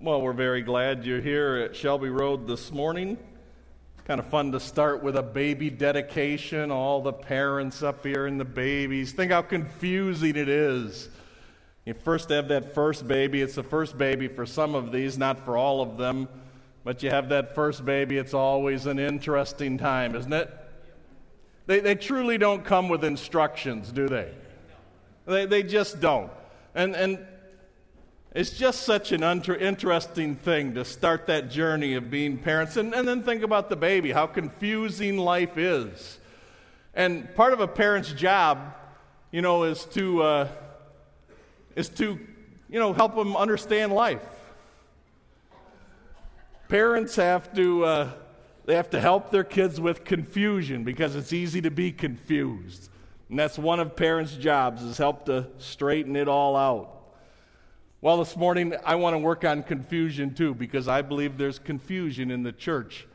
Well, we're very glad you're here at Shelby Road this morning. Kind of fun to start with a baby dedication, all the parents up here and the babies. Think how confusing it is. You first have that first baby, it's the first baby for some of these, not for all of them. But you have that first baby, it's always an interesting time, isn't it? They, they truly don't come with instructions, do they? They, they just don't. And, and it's just such an interesting thing to start that journey of being parents and, and then think about the baby, how confusing life is. And part of a parent's job, you know, is to, uh, is to, you know, help them understand life. Parents have to, uh, they have to help their kids with confusion because it's easy to be confused. And that's one of parents' jobs is help to straighten it all out. Well, this morning I want to work on confusion too because I believe there's confusion in the church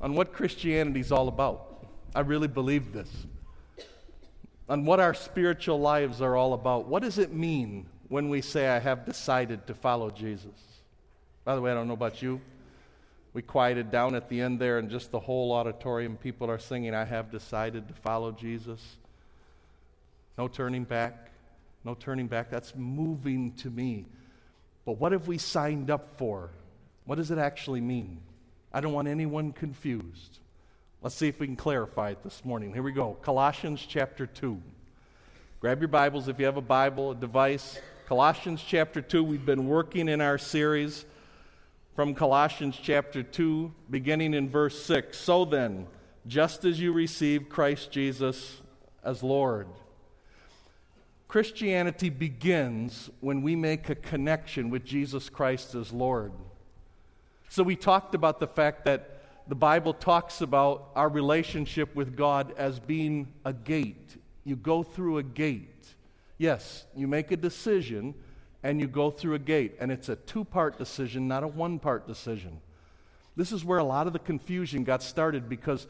on what Christianity is all about. I really believe this. On what our spiritual lives are all about. What does it mean when we say, I have decided to follow Jesus? By the way, I don't know about you. We quieted down at the end there, and just the whole auditorium, people are singing, I have decided to follow Jesus. No turning back. No turning back. That's moving to me. But what have we signed up for? What does it actually mean? I don't want anyone confused. Let's see if we can clarify it this morning. Here we go. Colossians chapter 2. Grab your Bibles if you have a Bible, a device. Colossians chapter 2. We've been working in our series from Colossians chapter 2, beginning in verse 6. So then, just as you received Christ Jesus as Lord, Christianity begins when we make a connection with Jesus Christ as Lord. So we talked about the fact that the Bible talks about our relationship with God as being a gate. You go through a gate. Yes, you make a decision and you go through a gate, and it's a two part decision, not a one part decision. This is where a lot of the confusion got started because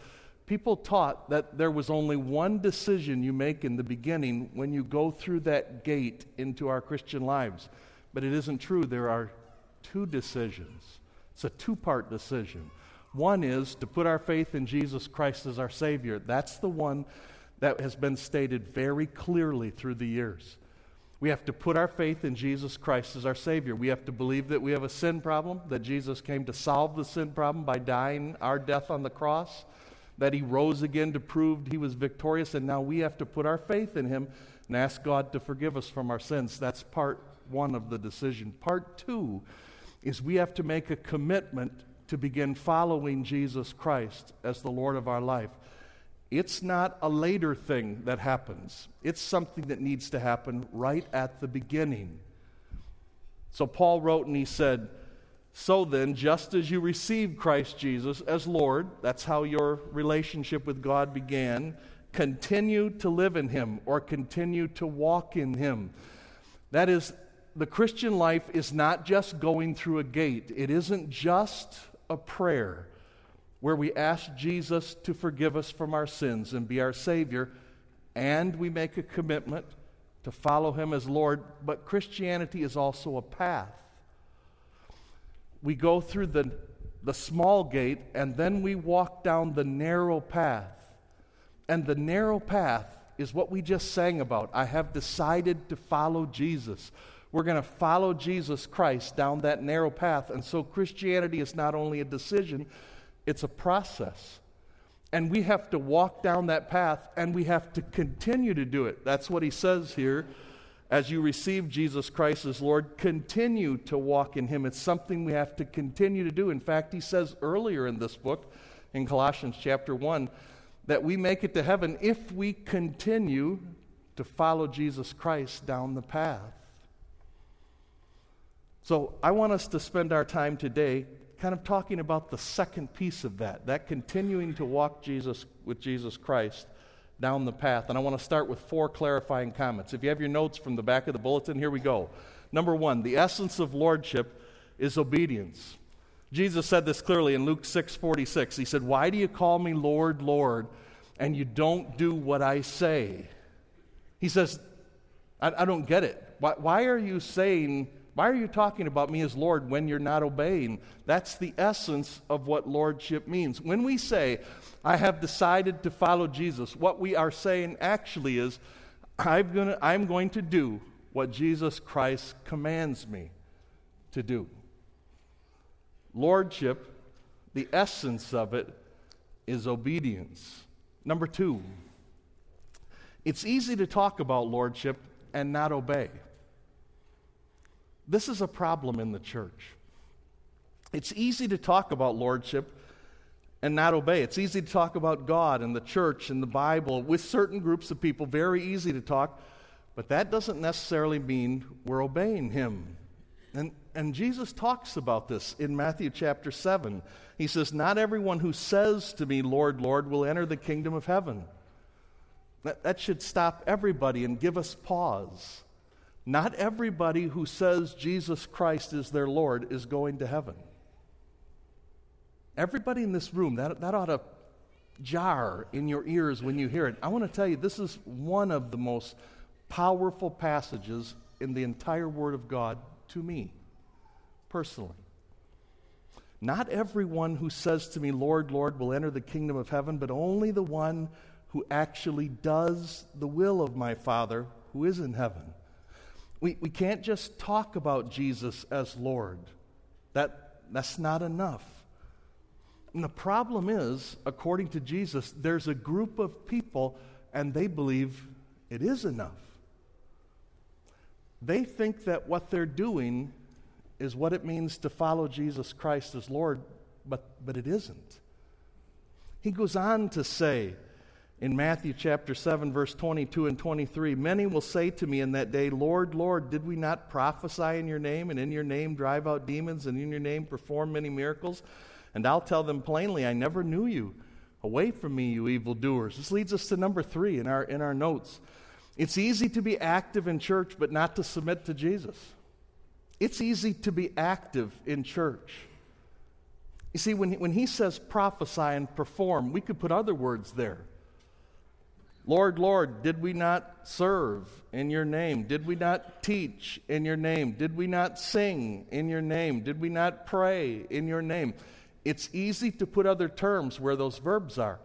people taught that there was only one decision you make in the beginning when you go through that gate into our Christian lives. But it isn't true. There are two decisions. It's a two part decision. One is to put our faith in Jesus Christ as our Savior. That's the one that has been stated very clearly through the years. We have to put our faith in Jesus Christ as our Savior. We have to believe that we have a sin problem, that Jesus came to solve the sin problem by dying our death on the cross that he rose again to prove he was victorious, and now we have to put our faith in him and ask God to forgive us from our sins. That's part one of the decision. Part two is we have to make a commitment to begin following Jesus Christ as the Lord of our life. It's not a later thing that happens, it's something that needs to happen right at the beginning. So Paul wrote and he said, so then, just as you received Christ Jesus as Lord, that's how your relationship with God began, continue to live in Him or continue to walk in Him. That is, the Christian life is not just going through a gate, it isn't just a prayer where we ask Jesus to forgive us from our sins and be our Savior, and we make a commitment to follow Him as Lord. But Christianity is also a path we go through the, the small gate and then we walk down the narrow path. And the narrow path is what we just sang about. I have decided to follow Jesus. We're going to follow Jesus Christ down that narrow path. And so Christianity is not only a decision, it's a process. And we have to walk down that path and we have to continue to do it. That's what he says here as you receive Jesus Christ as Lord, continue to walk in Him. It's something we have to continue to do. In fact, He says earlier in this book, in Colossians chapter 1, that we make it to heaven if we continue to follow Jesus Christ down the path. So I want us to spend our time today kind of talking about the second piece of that, that continuing to walk Jesus with Jesus Christ down the path. And I want to start with four clarifying comments. If you have your notes from the back of the bulletin, here we go. Number one, the essence of lordship is obedience. Jesus said this clearly in Luke 6 46. He said, Why do you call me Lord, Lord, and you don't do what I say? He says, I, I don't get it. Why, why are you saying Why are you talking about me as Lord when you're not obeying? That's the essence of what lordship means. When we say, I have decided to follow Jesus, what we are saying actually is, I'm, gonna, I'm going to do what Jesus Christ commands me to do. Lordship, the essence of it, is obedience. Number two, it's easy to talk about lordship and not obey. This is a problem in the church. It's easy to talk about lordship and not obey. It's easy to talk about God and the church and the Bible with certain groups of people, very easy to talk, but that doesn't necessarily mean we're obeying Him. And, and Jesus talks about this in Matthew chapter 7. He says, Not everyone who says to me, Lord, Lord, will enter the kingdom of heaven. That, that should stop everybody and give us pause. Not everybody who says Jesus Christ is their Lord is going to heaven. Everybody in this room, that, that ought to jar in your ears when you hear it. I want to tell you, this is one of the most powerful passages in the entire Word of God to me, personally. Not everyone who says to me, Lord, Lord, will enter the kingdom of heaven, but only the one who actually does the will of my Father who is in heaven. We, we can't just talk about Jesus as Lord. That, that's not enough. And the problem is, according to Jesus, there's a group of people and they believe it is enough. They think that what they're doing is what it means to follow Jesus Christ as Lord, but, but it isn't. He goes on to say, in Matthew chapter 7, verse 22 and 23, many will say to me in that day, Lord, Lord, did we not prophesy in your name, and in your name drive out demons, and in your name perform many miracles? And I'll tell them plainly, I never knew you. Away from me, you evildoers. This leads us to number three in our, in our notes. It's easy to be active in church, but not to submit to Jesus. It's easy to be active in church. You see, when he, when he says prophesy and perform, we could put other words there. Lord, Lord, did we not serve in your name? Did we not teach in your name? Did we not sing in your name? Did we not pray in your name? It's easy to put other terms where those verbs are.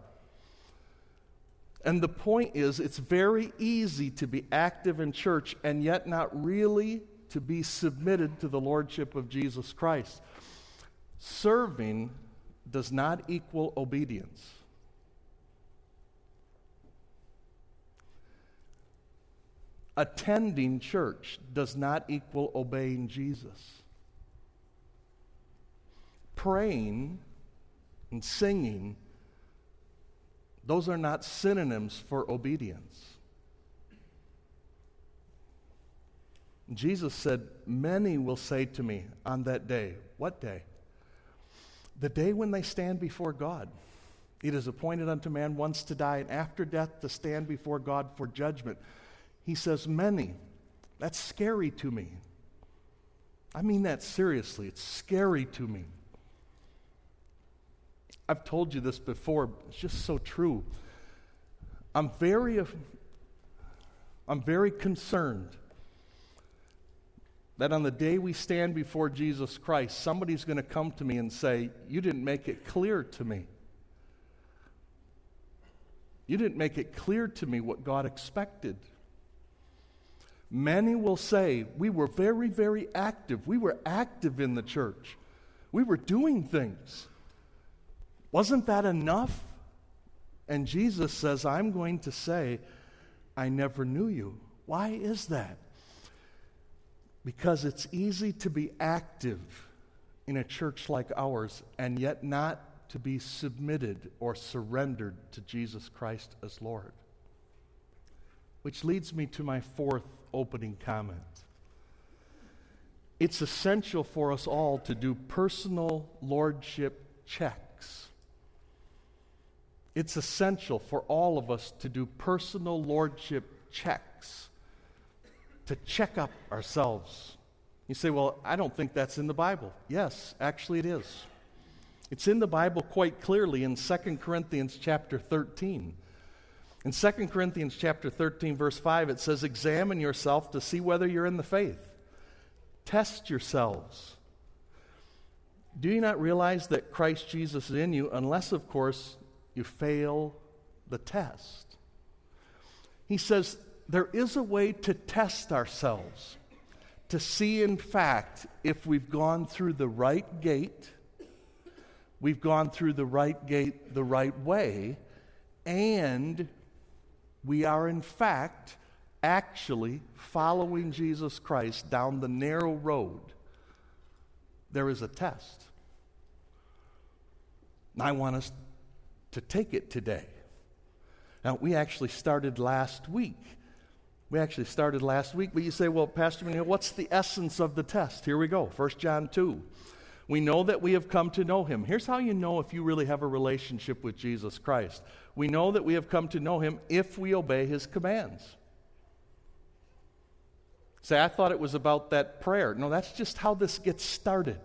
And the point is, it's very easy to be active in church and yet not really to be submitted to the Lordship of Jesus Christ. Serving does not equal obedience. Attending church does not equal obeying Jesus. Praying and singing, those are not synonyms for obedience. Jesus said, Many will say to me on that day, What day? The day when they stand before God. It is appointed unto man once to die, and after death to stand before God for judgment. He says, Many. That's scary to me. I mean that seriously. It's scary to me. I've told you this before, it's just so true. I'm very, I'm very concerned that on the day we stand before Jesus Christ, somebody's going to come to me and say, You didn't make it clear to me. You didn't make it clear to me what God expected. Many will say, We were very, very active. We were active in the church. We were doing things. Wasn't that enough? And Jesus says, I'm going to say, I never knew you. Why is that? Because it's easy to be active in a church like ours and yet not to be submitted or surrendered to Jesus Christ as Lord. Which leads me to my fourth opening comment. It's essential for us all to do personal lordship checks. It's essential for all of us to do personal lordship checks, to check up ourselves. You say, Well, I don't think that's in the Bible. Yes, actually, it is. It's in the Bible quite clearly in 2 Corinthians chapter 13. In 2 Corinthians chapter 13 verse 5 it says examine yourself to see whether you're in the faith. Test yourselves. Do you not realize that Christ Jesus is in you, unless, of course, you fail the test? He says there is a way to test ourselves, to see, in fact, if we've gone through the right gate, we've gone through the right gate the right way, and we are, in fact, actually following Jesus Christ down the narrow road, there is a test. And I want us to take it today. Now, we actually started last week. We actually started last week, but you say, well, Pastor, Manuel, what's the essence of the test? Here we go 1 John 2. We know that we have come to know him. Here's how you know if you really have a relationship with Jesus Christ. We know that we have come to know him if we obey his commands. Say, I thought it was about that prayer. No, that's just how this gets started.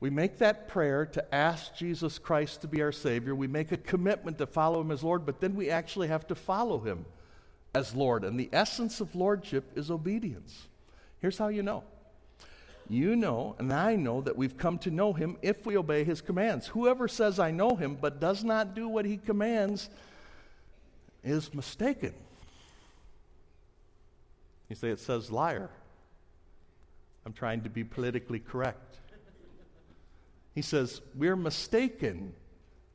We make that prayer to ask Jesus Christ to be our Savior. We make a commitment to follow Him as Lord, but then we actually have to follow Him as Lord. And the essence of Lordship is obedience. Here's how you know you know, and I know that we've come to know Him if we obey His commands. Whoever says, I know Him, but does not do what He commands is mistaken. You say it says liar. I'm trying to be politically correct. He says, We're mistaken.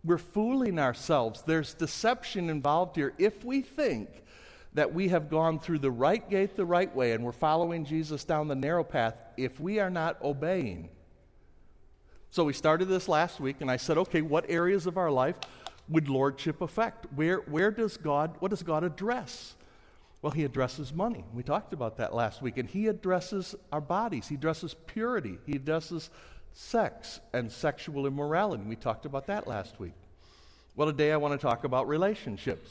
We're fooling ourselves. There's deception involved here if we think that we have gone through the right gate the right way and we're following Jesus down the narrow path if we are not obeying. So we started this last week and I said, okay, what areas of our life would lordship affect? Where, where does God, what does God address? Well, he addresses money. We talked about that last week. And he addresses our bodies. He addresses purity. He addresses sex and sexual immorality. We talked about that last week. Well, today I want to talk about relationships.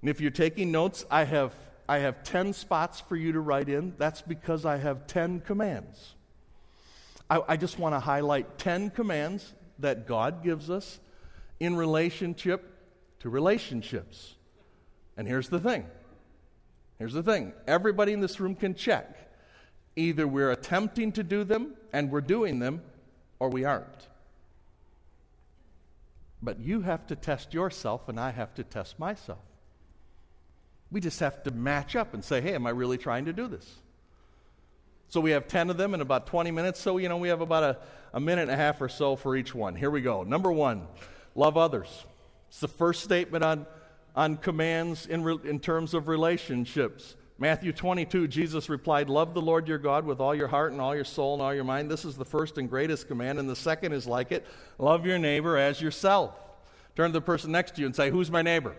And if you're taking notes, I have, I have 10 spots for you to write in. That's because I have 10 commands. I, I just want to highlight 10 commands that God gives us in relationship to relationships. And here's the thing here's the thing everybody in this room can check. Either we're attempting to do them and we're doing them, or we aren't. But you have to test yourself, and I have to test myself. We just have to match up and say, hey, am I really trying to do this? So we have 10 of them in about 20 minutes. So, you know, we have about a, a minute and a half or so for each one. Here we go. Number one, love others. It's the first statement on, on commands in, re, in terms of relationships. Matthew 22, Jesus replied, Love the Lord your God with all your heart and all your soul and all your mind. This is the first and greatest command, and the second is like it love your neighbor as yourself. Turn to the person next to you and say, Who's my neighbor?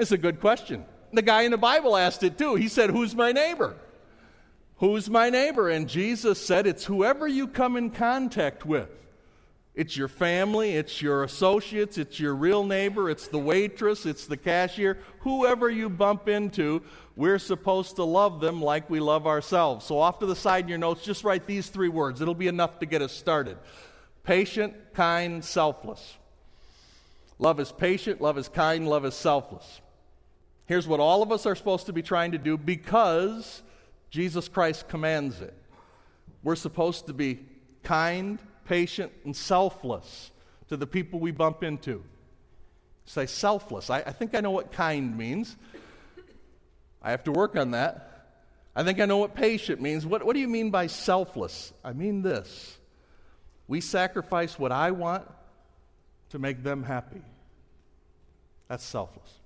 It's a good question. The guy in the Bible asked it too. He said, Who's my neighbor? Who's my neighbor? And Jesus said, It's whoever you come in contact with. It's your family, it's your associates, it's your real neighbor, it's the waitress, it's the cashier, whoever you bump into, we're supposed to love them like we love ourselves. So, off to the side in your notes, just write these three words. It'll be enough to get us started patient, kind, selfless. Love is patient, love is kind, love is selfless. Here's what all of us are supposed to be trying to do because Jesus Christ commands it. We're supposed to be kind, patient, and selfless to the people we bump into. Say selfless. I, I think I know what kind means. I have to work on that. I think I know what patient means. What, what do you mean by selfless? I mean this we sacrifice what I want to make them happy. That's selfless.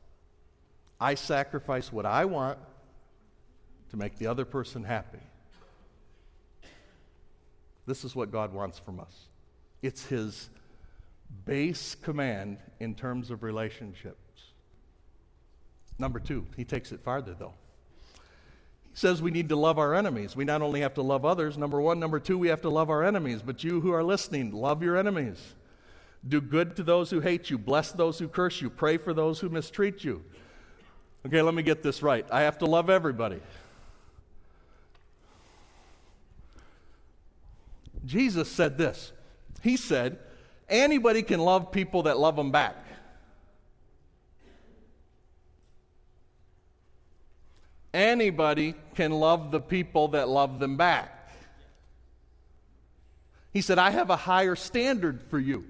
I sacrifice what I want to make the other person happy. This is what God wants from us. It's His base command in terms of relationships. Number two, He takes it farther, though. He says we need to love our enemies. We not only have to love others, number one. Number two, we have to love our enemies. But you who are listening, love your enemies. Do good to those who hate you. Bless those who curse you. Pray for those who mistreat you. Okay, let me get this right. I have to love everybody. Jesus said this. He said, anybody can love people that love them back. anybody can love the people that love them back. He said, I have a higher standard for you.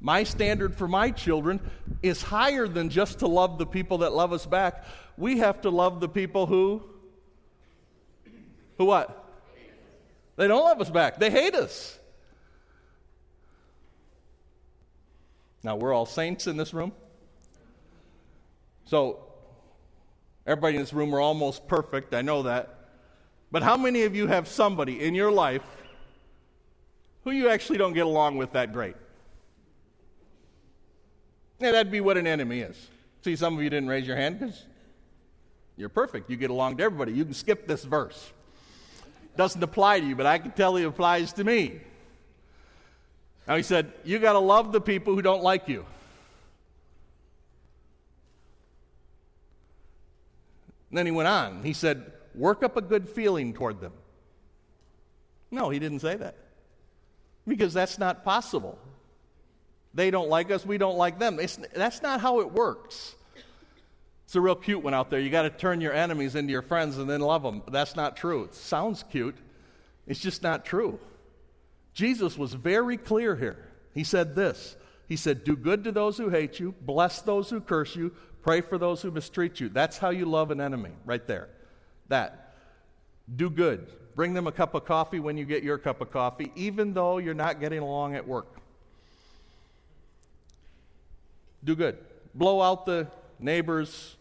My standard for my children is higher than just to love the people that love us back. We have to love the people who who what? They don't love us back. They hate us. Now, we're all saints in this room. So, everybody in this room are almost perfect. I know that. But how many of you have somebody in your life who you actually don't get along with that great? Yeah, that'd be what an enemy is. See, some of you didn't raise your hand because you're perfect. You get along to everybody. You can skip this verse. Doesn't apply to you, but I can tell it applies to me. Now he said, You got to love the people who don't like you. And then he went on. He said, Work up a good feeling toward them. No, he didn't say that. Because that's not possible. They don't like us, we don't like them. It's, that's not how it works. It's a real cute one out there. You got to turn your enemies into your friends and then love them. That's not true. It sounds cute, it's just not true. Jesus was very clear here. He said this He said, Do good to those who hate you, bless those who curse you, pray for those who mistreat you. That's how you love an enemy, right there. That. Do good. Bring them a cup of coffee when you get your cup of coffee, even though you're not getting along at work. Do good. Blow out the neighbor's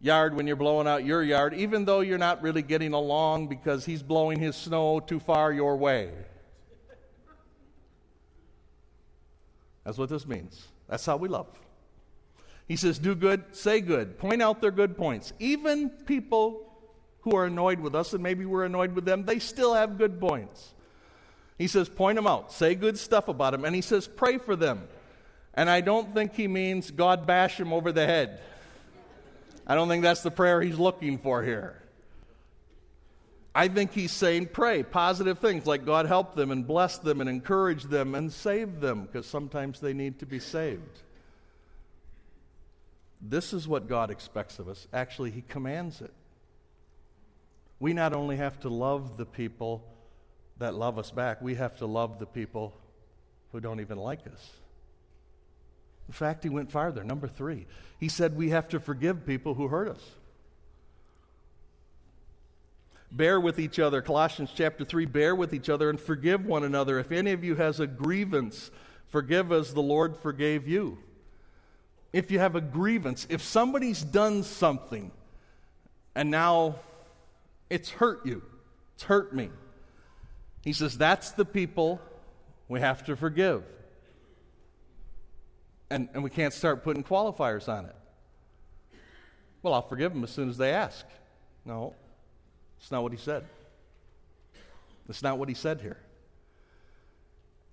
yard when you're blowing out your yard, even though you're not really getting along because he's blowing his snow too far your way. That's what this means. That's how we love. He says, Do good, say good, point out their good points. Even people who are annoyed with us, and maybe we're annoyed with them, they still have good points. He says, Point them out, say good stuff about them, and he says, Pray for them. And I don't think he means God bash him over the head. I don't think that's the prayer he's looking for here. I think he's saying, pray positive things like God help them and bless them and encourage them and save them because sometimes they need to be saved. This is what God expects of us. Actually, he commands it. We not only have to love the people that love us back, we have to love the people who don't even like us. In fact, he went farther. Number three, he said we have to forgive people who hurt us. Bear with each other. Colossians chapter 3 bear with each other and forgive one another. If any of you has a grievance, forgive as the Lord forgave you. If you have a grievance, if somebody's done something and now it's hurt you, it's hurt me, he says that's the people we have to forgive and, and we can't start putting qualifiers on it. Well, I'll forgive them as soon as they ask. No, it's not what he said. That's not what he said here.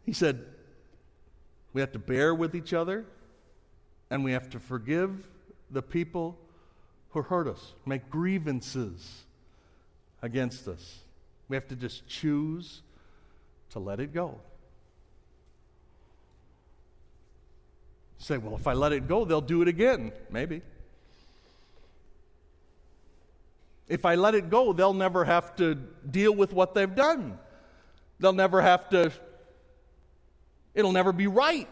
He said, we have to bear with each other and we have to forgive the people who hurt us, make grievances against us. We have to just choose to let it go. Say, well, if I let it go, they'll do it again. Maybe. If I let it go, they'll never have to deal with what they've done. They'll never have to, it'll never be right.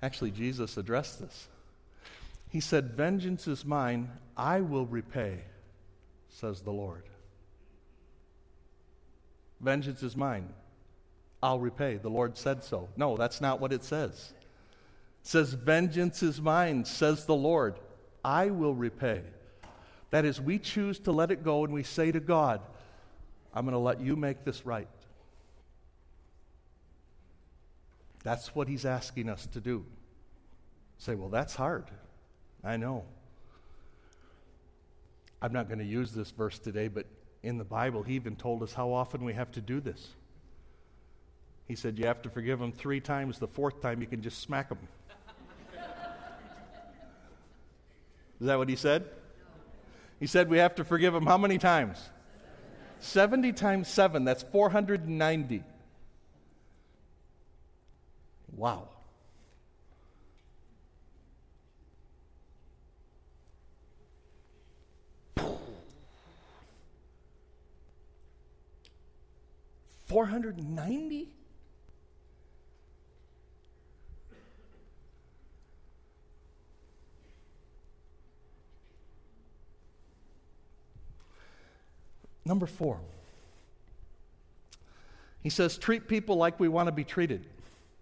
Actually, Jesus addressed this. He said, Vengeance is mine, I will repay, says the Lord. Vengeance is mine. I'll repay. The Lord said so. No, that's not what it says. It says, Vengeance is mine, says the Lord. I will repay. That is, we choose to let it go and we say to God, I'm going to let you make this right. That's what he's asking us to do. Say, well, that's hard. I know. I'm not going to use this verse today, but in the Bible, he even told us how often we have to do this. He said, You have to forgive them three times. The fourth time, you can just smack them. Is that what he said? He said, We have to forgive them how many times? 70 times 7, that's 490. Wow. Four hundred and ninety? Number four, he says, treat people like we want to be treated.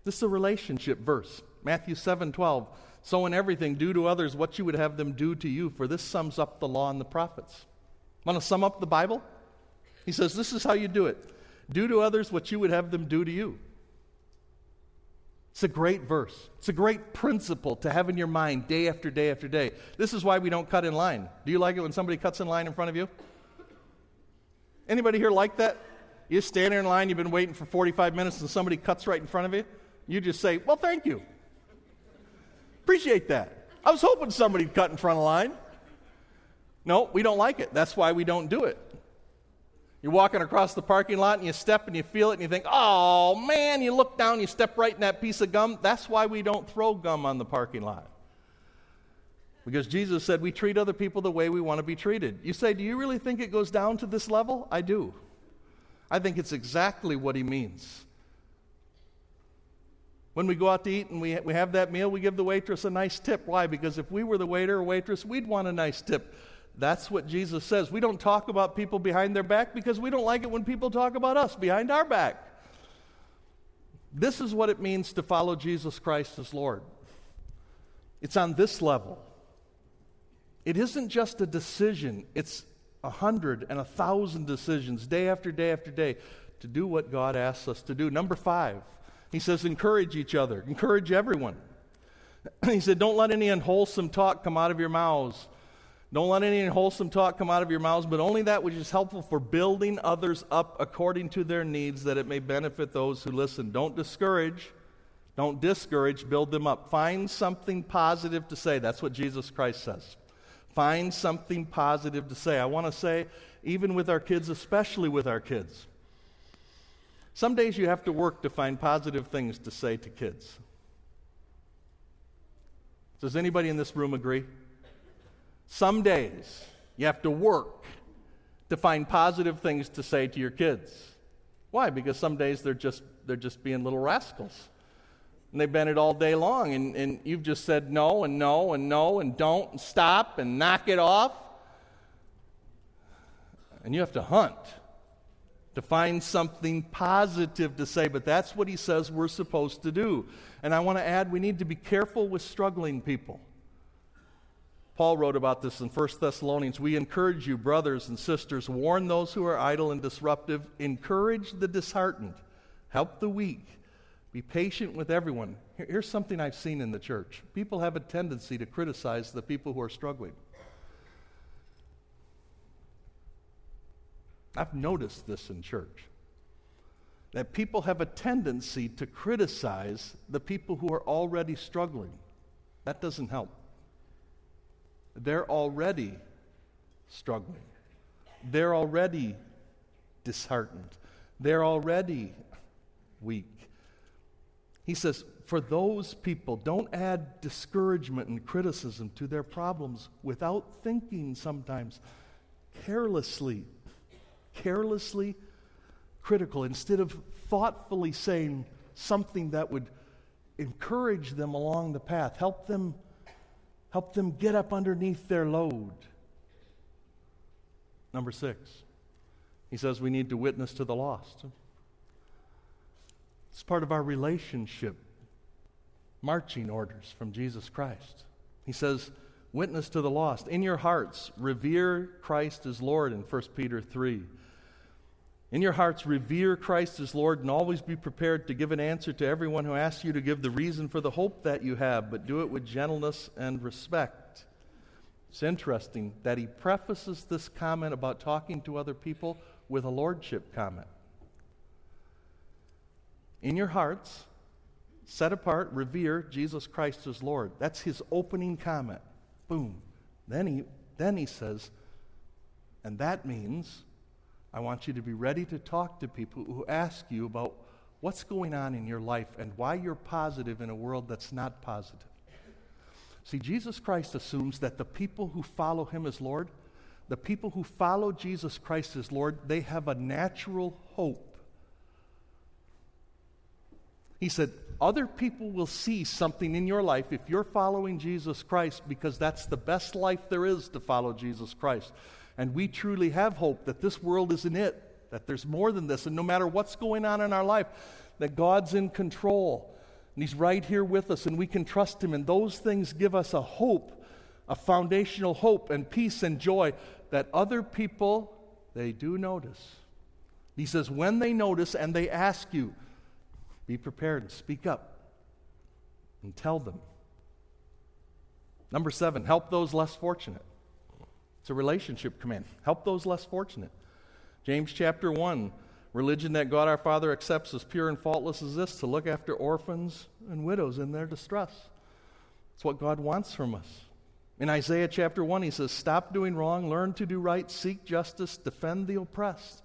This is a relationship verse. Matthew 7 12. So in everything, do to others what you would have them do to you, for this sums up the law and the prophets. Want to sum up the Bible? He says, This is how you do it do to others what you would have them do to you. It's a great verse. It's a great principle to have in your mind day after day after day. This is why we don't cut in line. Do you like it when somebody cuts in line in front of you? Anybody here like that? You stand there in line, you've been waiting for 45 minutes, and somebody cuts right in front of you. You just say, Well, thank you. Appreciate that. I was hoping somebody'd cut in front of line. No, we don't like it. That's why we don't do it. You're walking across the parking lot and you step and you feel it and you think, oh man, you look down, you step right in that piece of gum. That's why we don't throw gum on the parking lot. Because Jesus said we treat other people the way we want to be treated. You say, Do you really think it goes down to this level? I do. I think it's exactly what he means. When we go out to eat and we, we have that meal, we give the waitress a nice tip. Why? Because if we were the waiter or waitress, we'd want a nice tip. That's what Jesus says. We don't talk about people behind their back because we don't like it when people talk about us behind our back. This is what it means to follow Jesus Christ as Lord. It's on this level. It isn't just a decision, it's a hundred and a thousand decisions day after day after day to do what God asks us to do. Number five, he says, encourage each other, encourage everyone. he said, don't let any unwholesome talk come out of your mouths. Don't let any unwholesome talk come out of your mouths, but only that which is helpful for building others up according to their needs, that it may benefit those who listen. Don't discourage. Don't discourage, build them up. Find something positive to say. That's what Jesus Christ says. Find something positive to say. I want to say, even with our kids, especially with our kids, some days you have to work to find positive things to say to kids. Does anybody in this room agree? Some days you have to work to find positive things to say to your kids. Why? Because some days they're just, they're just being little rascals and they've been it all day long, and, and you've just said no and no and no and don't and stop and knock it off. And you have to hunt to find something positive to say, but that's what he says we're supposed to do. And I want to add, we need to be careful with struggling people. Paul wrote about this in 1 Thessalonians. We encourage you, brothers and sisters, warn those who are idle and disruptive, encourage the disheartened, help the weak be patient with everyone. Here's something I've seen in the church people have a tendency to criticize the people who are struggling. I've noticed this in church. That people have a tendency to criticize the people who are already struggling. That doesn't help. They're already struggling. They're already disheartened. They're already weak. He says, for those people, don't add discouragement and criticism to their problems without thinking sometimes carelessly, carelessly critical, instead of thoughtfully saying something that would encourage them along the path, help them, help them get up underneath their load. Number six, he says we need to witness to the lost. It's part of our relationship marching orders from Jesus Christ. He says, Witness to the lost. In your hearts, revere Christ as Lord in 1 Peter 3. In your hearts, revere Christ as Lord and always be prepared to give an answer to everyone who asks you to give the reason for the hope that you have, but do it with gentleness and respect. It's interesting that he prefaces this comment about talking to other people with a lordship comment in your hearts, set apart, revere Jesus Christ as Lord. That's his opening comment. Boom. Then he, then he says, and that means I want you to be ready to talk to people who ask you about what's going on in your life and why you're positive in a world that's not positive. See, Jesus Christ assumes that the people who follow him as Lord, the people who follow Jesus Christ as Lord, they have a natural hope He said, Other people will see something in your life if you're following Jesus Christ because that's the best life there is to follow Jesus Christ. And we truly have hope that this world isn't it, that there's more than this. And no matter what's going on in our life, that God's in control. And He's right here with us, and we can trust Him. And those things give us a hope, a foundational hope and peace and joy that other people, they do notice. He says, when they notice and they ask you, be prepared and speak up and tell them. Number seven, help those less fortunate. It's a relationship command. Help those less fortunate. James chapter 1 Religion that God our Father accepts as pure and faultless as this to look after orphans and widows in their distress. It's what God wants from us. In Isaiah chapter 1, he says, Stop doing wrong, learn to do right, seek justice, defend the oppressed,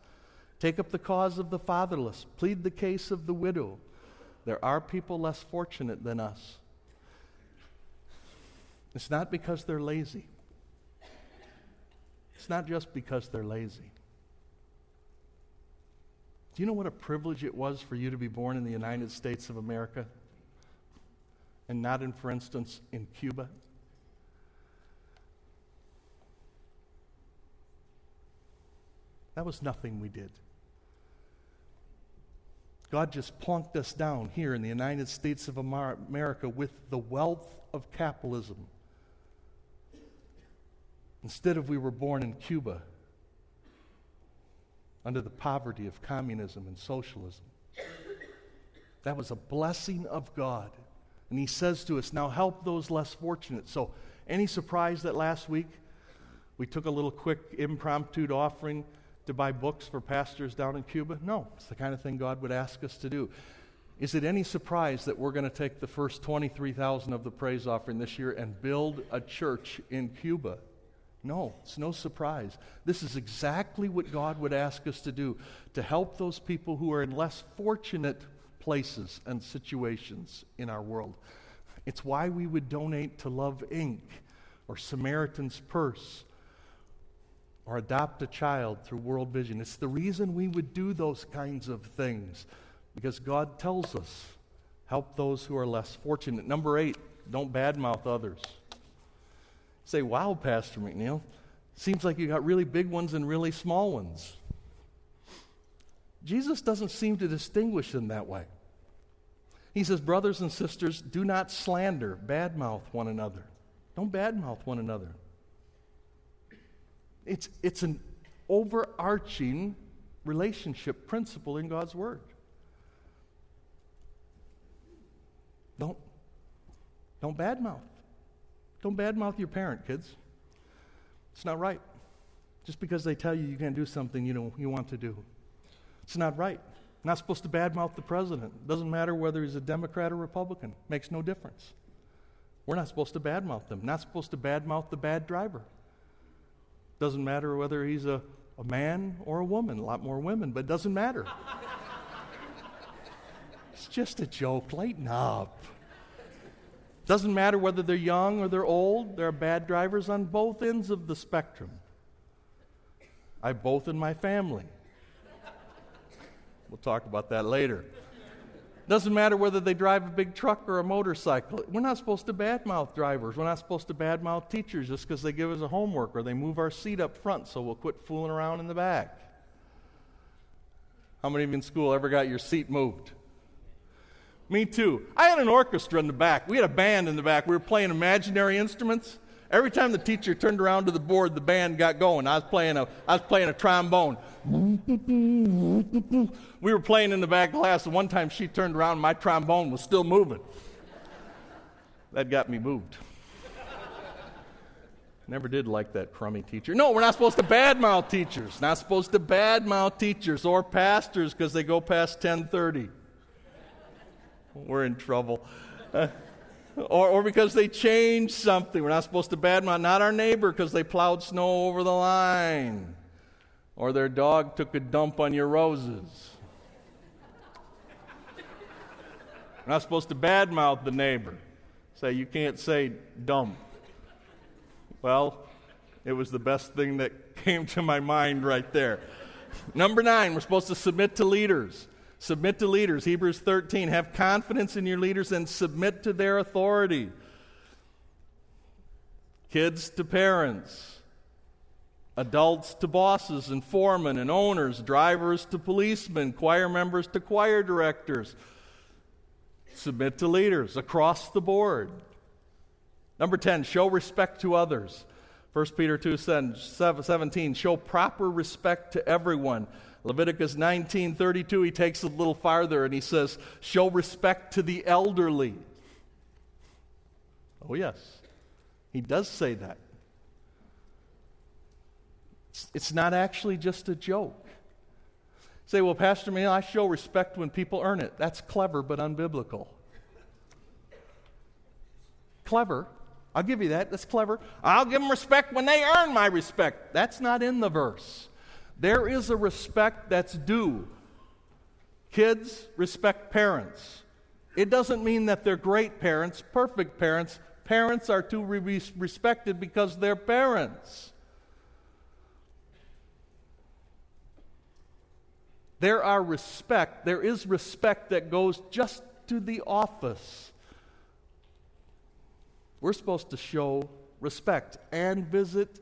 take up the cause of the fatherless, plead the case of the widow. There are people less fortunate than us. It's not because they're lazy. It's not just because they're lazy. Do you know what a privilege it was for you to be born in the United States of America and not in, for instance, in Cuba? That was nothing we did. God just plunked us down here in the United States of America with the wealth of capitalism Instead of we were born in Cuba under the poverty of communism and socialism. That was a blessing of God. And he says to us, now help those less fortunate. So, any surprise that last week we took a little quick impromptu offering to buy books for pastors down in Cuba? No, it's the kind of thing God would ask us to do. Is it any surprise that we're going to take the first 23,000 of the praise offering this year and build a church in Cuba? No, it's no surprise. This is exactly what God would ask us to do to help those people who are in less fortunate places and situations in our world. It's why we would donate to Love Inc. or Samaritan's Purse or adopt a child through World Vision. It's the reason we would do those kinds of things because God tells us help those who are less fortunate. Number eight, don't badmouth others say, Wow, Pastor McNeil, seems like you got really big ones and really small ones. Jesus doesn't seem to distinguish them that way. He says, Brothers and sisters, do not slander, badmouth one another. Don't badmouth one another. It's, it's an overarching relationship principle in God's Word. Don't, don't badmouth. Don't badmouth your parent, kids. It's not right. Just because they tell you you can't do something you know you want to do. It's not right. Not supposed to badmouth the president. Doesn't matter whether he's a Democrat or Republican. Makes no difference. We're not supposed to badmouth them. Not supposed to badmouth the bad driver. Doesn't matter whether he's a, a man or a woman. A lot more women, but it doesn't matter. it's just a joke. Lighten up. Doesn't matter whether they're young or they're old, there are bad drivers on both ends of the spectrum. I have both in my family. We'll talk about that later. Doesn't matter whether they drive a big truck or a motorcycle. We're not supposed to badmouth drivers. We're not supposed to badmouth teachers just because they give us a homework or they move our seat up front so we'll quit fooling around in the back. How many of you in school ever got your seat moved? Me too. I had an orchestra in the back. We had a band in the back. We were playing imaginary instruments. Every time the teacher turned around to the board, the band got going. I was playing a, I was playing a trombone. We were playing in the back class, and one time she turned around, my trombone was still moving. That got me moved. Never did like that crummy teacher. No, we're not supposed to badmouth teachers. Not supposed to badmouth teachers or pastors because they go past 1030 we're in trouble. Or, or because they changed something. We're not supposed to badmouth not our neighbor because they plowed snow over the line. Or their dog took a dump on your roses. We're not supposed to badmouth the neighbor. Say, you can't say dump. Well, it was the best thing that came to my mind right there. Number nine, we're supposed to submit to leaders. Submit to leaders. Hebrews 13. Have confidence in your leaders and submit to their authority. Kids to parents. Adults to bosses and foremen and owners. Drivers to policemen. Choir members to choir directors. Submit to leaders across the board. Number 10, show respect to others. 1 Peter 2 17, show proper respect to everyone. Leviticus 19:32 he takes it a little farther and he says, "Show respect to the elderly." Oh yes. He does say that. It's not actually just a joke. Say, well, Pastor, man, I show respect when people earn it. That's clever but unbiblical. clever. I'll give you that. That's clever. I'll give them respect when they earn my respect. That's not in the verse. There is a respect that's due. Kids respect parents. It doesn't mean that they're great parents, perfect parents. Parents are to be respected because they're parents. There are respect, there is respect that goes just to the office. We're supposed to show respect and visit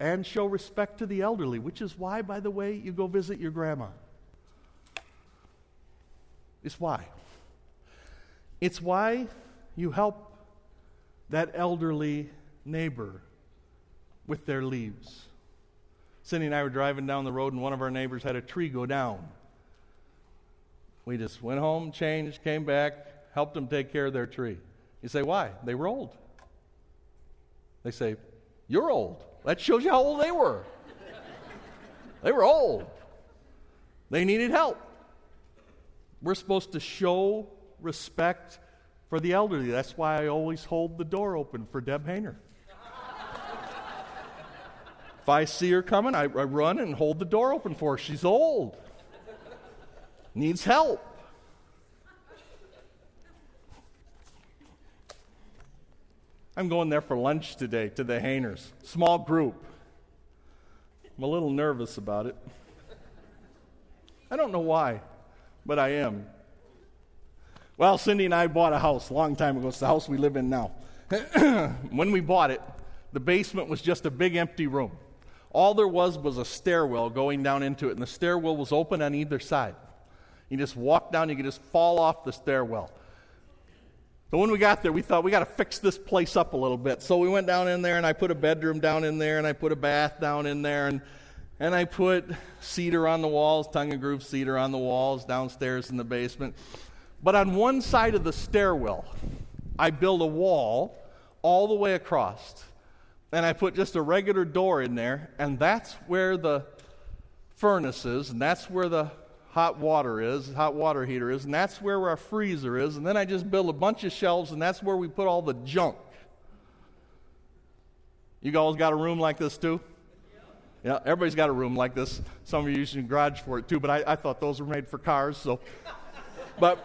and show respect to the elderly, which is why, by the way, you go visit your grandma. It's why. It's why you help that elderly neighbor with their leaves. Cindy and I were driving down the road, and one of our neighbors had a tree go down. We just went home, changed, came back, helped them take care of their tree. You say, why? They were old. They say, You're old. That shows you how old they were. they were old. They needed help. We're supposed to show respect for the elderly. That's why I always hold the door open for Deb Hayner. if I see her coming, I, I run and hold the door open for her. She's old, needs help. I'm going there for lunch today to the Hainers. Small group. I'm a little nervous about it. I don't know why, but I am. Well, Cindy and I bought a house a long time ago. It's the house we live in now. when we bought it, the basement was just a big empty room. All there was was a stairwell going down into it, and the stairwell was open on either side. You just walk down, you could just fall off the stairwell. So when we got there, we thought we got to fix this place up a little bit. So we went down in there, and I put a bedroom down in there, and I put a bath down in there, and and I put cedar on the walls, tongue and groove cedar on the walls downstairs in the basement. But on one side of the stairwell, I built a wall all the way across, and I put just a regular door in there, and that's where the furnace is, and that's where the hot water is, hot water heater is, and that's where our freezer is. And then I just build a bunch of shelves, and that's where we put all the junk. You guys got a room like this too? Yeah, everybody's got a room like this. Some of you your garage for it too, but I, I thought those were made for cars. So, but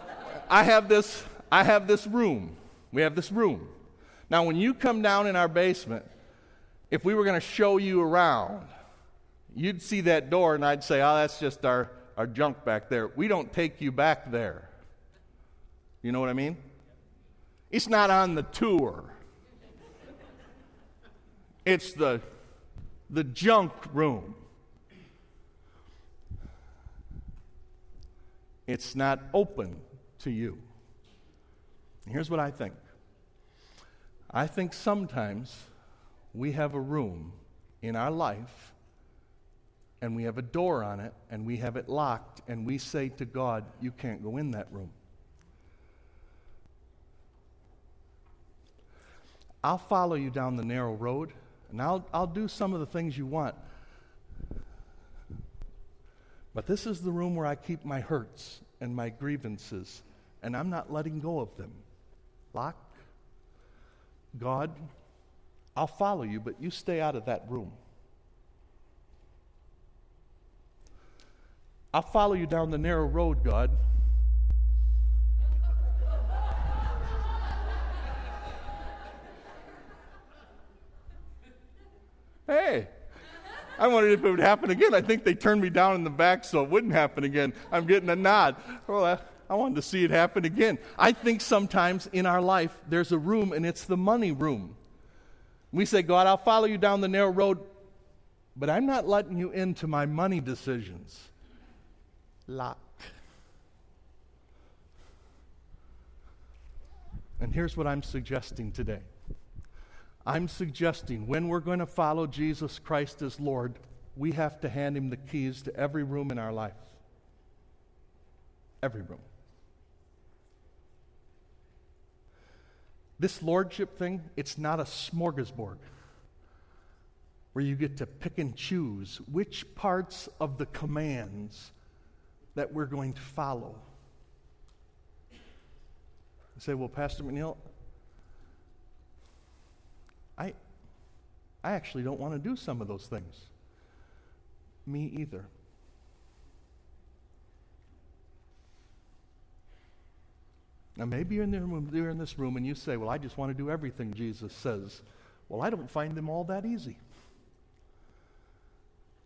I have this. I have this room. We have this room. Now, when you come down in our basement, if we were going to show you around, you'd see that door, and I'd say, "Oh, that's just our our junk back there. We don't take you back there. You know what I mean? It's not on the tour. It's the the junk room. It's not open to you. Here's what I think. I think sometimes we have a room in our life and we have a door on it and we have it locked and we say to God, You can't go in that room. I'll follow you down the narrow road and I'll, I'll do some of the things you want. But this is the room where I keep my hurts and my grievances, and I'm not letting go of them. Lock, God, I'll follow you, but you stay out of that room. I'll follow you down the narrow road, God. hey, I wondered if it would happen again. I think they turned me down in the back so it wouldn't happen again. I'm getting a nod. Well, I, I wanted to see it happen again. I think sometimes in our life there's a room, and it's the money room. We say, God, I'll follow you down the narrow road, but I'm not letting you into my money decisions. Lock. And here's what I'm suggesting today I'm suggesting when we're going to follow Jesus Christ as Lord, we have to hand him the keys to every room in our life. Every room. This lordship thing, it's not a smorgasbord where you get to pick and choose which parts of the commands that we're going to follow. You say, well, Pastor McNeil, I, I actually don't want to do some of those things. Me either. Now, maybe you're in, the room, you're in this room and you say, Well, I just want to do everything Jesus says. Well, I don't find them all that easy.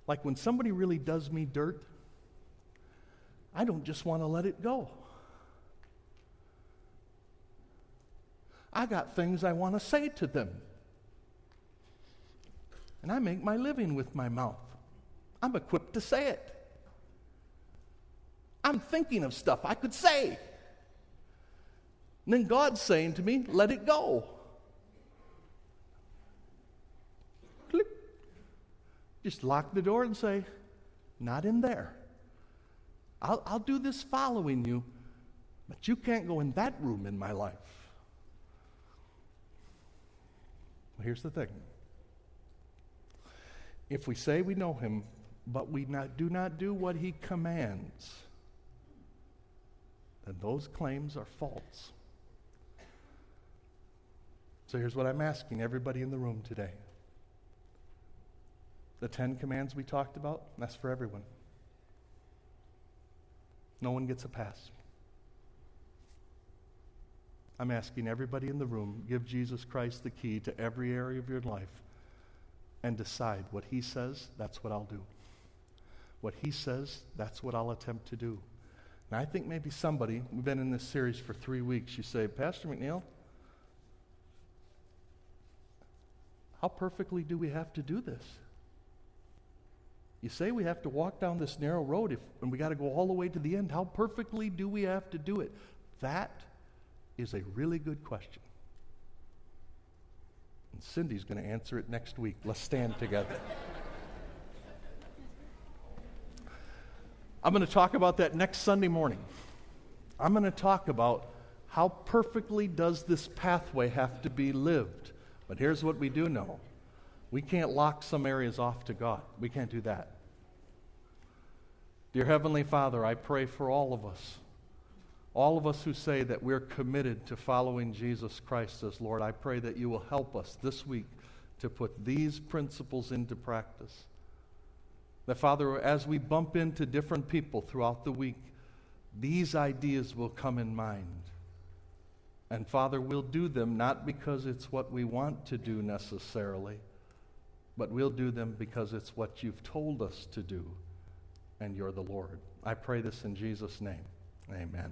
Like when somebody really does me dirt, I don't just want to let it go. I got things I want to say to them. And I make my living with my mouth. I'm equipped to say it. I'm thinking of stuff I could say. And then God's saying to me, let it go. Click. Just lock the door and say, not in there. I'll, I'll do this following you, but you can't go in that room in my life. Well, here's the thing if we say we know him, but we not, do not do what he commands, then those claims are false. So here's what I'm asking everybody in the room today. The Ten Commands we talked about, that's for everyone. No one gets a pass. I'm asking everybody in the room give Jesus Christ the key to every area of your life and decide what He says, that's what I'll do. What He says, that's what I'll attempt to do. And I think maybe somebody, we've been in this series for three weeks, you say, Pastor McNeil, How perfectly do we have to do this? You say we have to walk down this narrow road if, and we got to go all the way to the end. How perfectly do we have to do it? That is a really good question. And Cindy's going to answer it next week. Let's stand together. I'm going to talk about that next Sunday morning. I'm going to talk about how perfectly does this pathway have to be lived? But here's what we do know we can't lock some areas off to God. We can't do that. Dear Heavenly Father, I pray for all of us, all of us who say that we're committed to following Jesus Christ as Lord. I pray that you will help us this week to put these principles into practice. That, Father, as we bump into different people throughout the week, these ideas will come in mind. And Father, we'll do them not because it's what we want to do necessarily, but we'll do them because it's what you've told us to do, and you're the Lord. I pray this in Jesus' name. Amen.